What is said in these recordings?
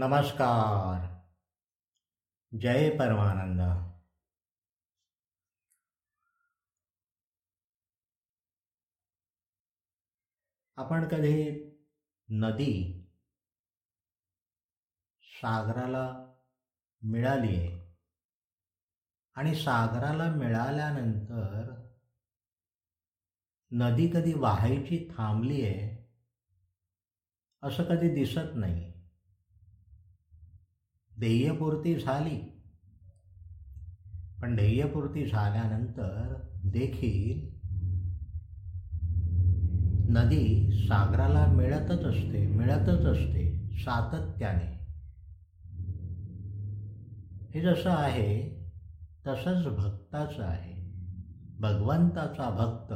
नमस्कार। जय परमानंद। आपण कधी नदी सागराला मिळाली आहे? आणि सागराला मिळाल्यानंतर नदी कधी वाहायची थांबली आहे? असं कधी दिसत नाही. ध्येयपूर्ती झाली. पण ध्येयपूर्ती झाल्यानंतर देखील नदी सागराला मिळतच असते मिळतच असते सातत्याने. हे जसं आहे तसंच भक्ताचं आहे. भगवंताचा भक्त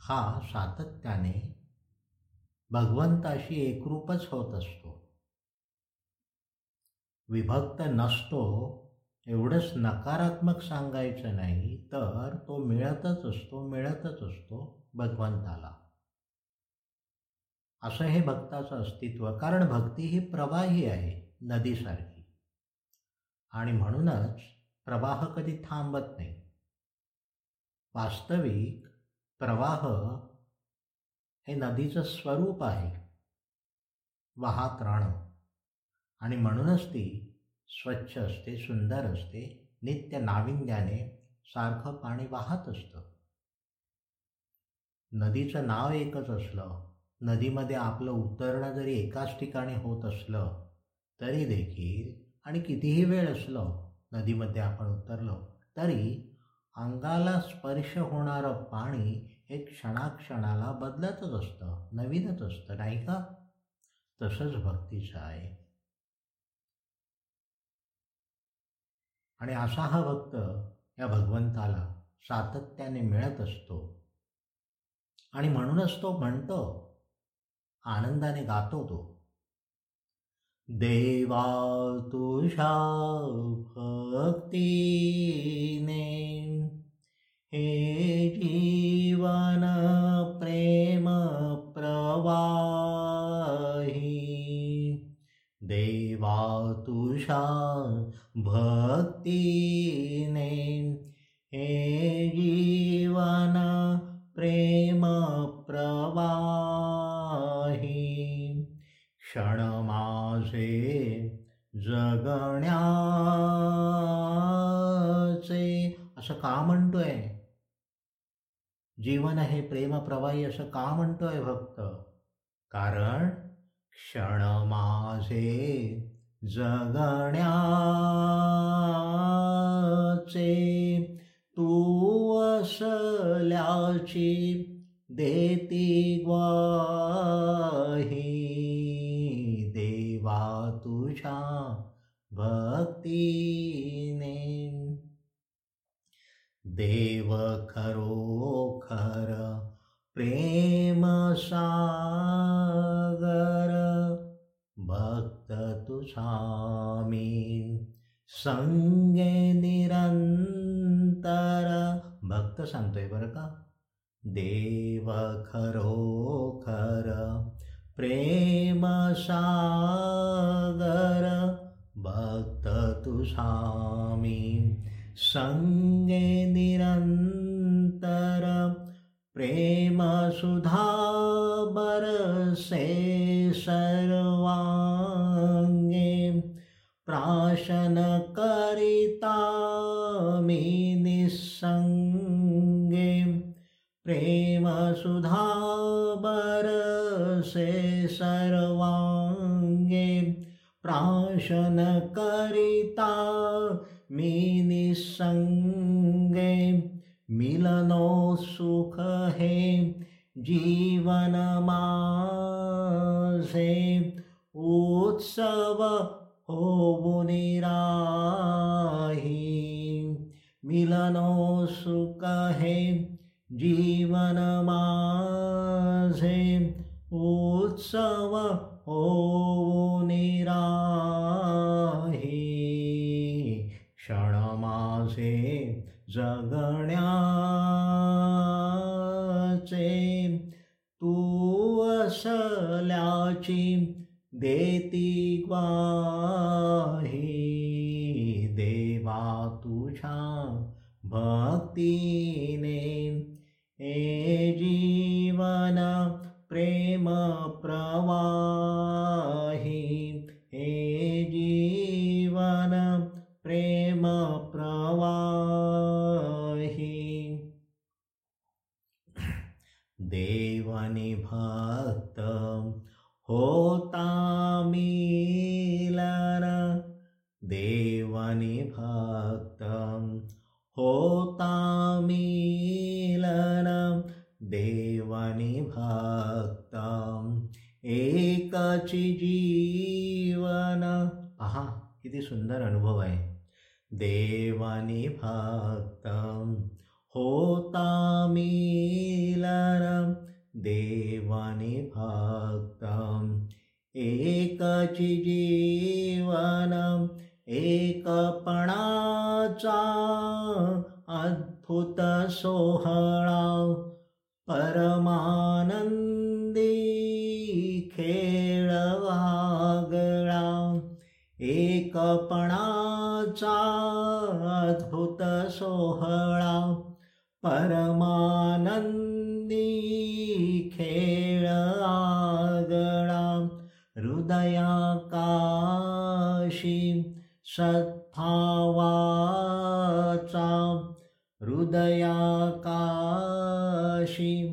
हा सातत्याने भगवंताशी एकरूपच होत असतो. विभक्त नसतो एवढंच नकारात्मक सांगायचं नाही तर तो मिळतच असतो मिळतच असतो भगवंताला. असं हे भक्ताचं अस्तित्व कारण भक्ती ही प्रवाही आहे नदीसारखी. आणि म्हणूनच प्रवाह कधी थांबत नाही. वास्तविक प्रवाह हे नदीचं स्वरूप आहे. वाहत राहणं आणि म्हणूनच ती स्वच्छ असते सुंदर असते नित्य नाविन्याने सारखं पाणी वाहत असतं. नदीचं नाव एकच असलं नदीमध्ये आपलं उतरणं जरी एकाच ठिकाणी होत असलं तरी देखील आणि कितीही वेळ असलं नदीमध्ये आपण उतरलो तरी अंगाला स्पर्श होणारं पाणी हे क्षणाक्षणाला बदलतच असतं नवीनच असतं नाही का? तसंच भक्तीचं आहे. आणि असा हा भक्त या भगवंताला सातत्याने मिळत असतो. आणि म्हणूनच तो म्हणतो आनंदाने गातो तो. देवा तुषा भक्तीने हे जीवन प्रेम प्रवा देवा तुषा भक्तीने हे जीवन प्रेम प्रवाही। क्षण माझे जगण्याचे असं का म्हणतोय? जीवन हे प्रेमप्रवाही असं का म्हणतोय भक्त? कारण क्षण माझे जगण्याचे तू असल्याची देती ग्वाही. देवा तुझ्या भक्तीने. देव खरोखर प्रेमसा भक्त तुझामी संगे निरंतर भक्त सांगतोय बरं का? देव खरोखर प्रेम सागर भक्त तुषामी संगे निरंतर प्रेम सुधा बरसे सर प्राशन करिता मी निसंगे। प्रेम सुधा बरसे सर्वांगे। प्राशन करिता मी निसंगे। मिलनो सुख हे जीवन माझे। उत्सव होऊन राही मिलनो सुख हे जीवन माझे। उत्सव होऊन निराही क्षण माझे जगण्याचे। तू असल्याची देती ग्वा तुझ्या भक्तीने हे जीवना प्रेम प्रवाही। हे जीवन प्रेम प्रवाही। देवानी भक्त होता मिलन। देवानी भक्त होता मिलन देवानी भक्त एकची जीवन पहा किती सुंदर अनुभव आहे. देवानी भक्त होता मिलन देवानी भक्त एकची जीवन एकपणाचा अद्भुत सोहळा. परमानंदी खेळ वागळा एकपणाचा अद्भुत सोहळा. परमानंदी खेळ आगळा हृदयाकाशी सत्था हृदयाकाशीं हृदया काषीं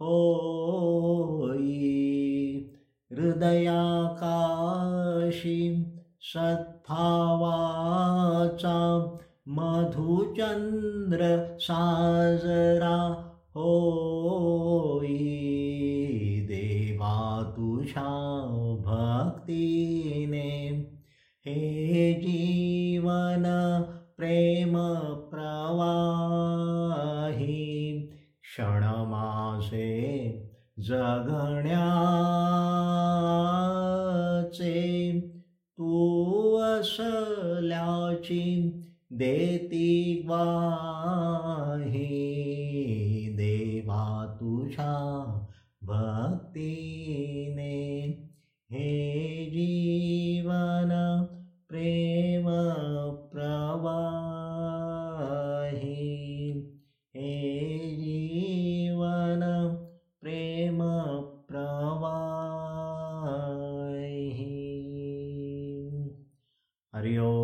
होयि हृदयाकाशीं मधुचन्द्र साजरा तुझ्या भक्तीने हे जीवन प्रेम प्रवाही क्षण माझे जगण्याचे तू असल्याची देती ग्वाही. भक्तीने हे जीवन प्रेम प्रवाही हे जीवन प्रेम प्रवाही। हरिओ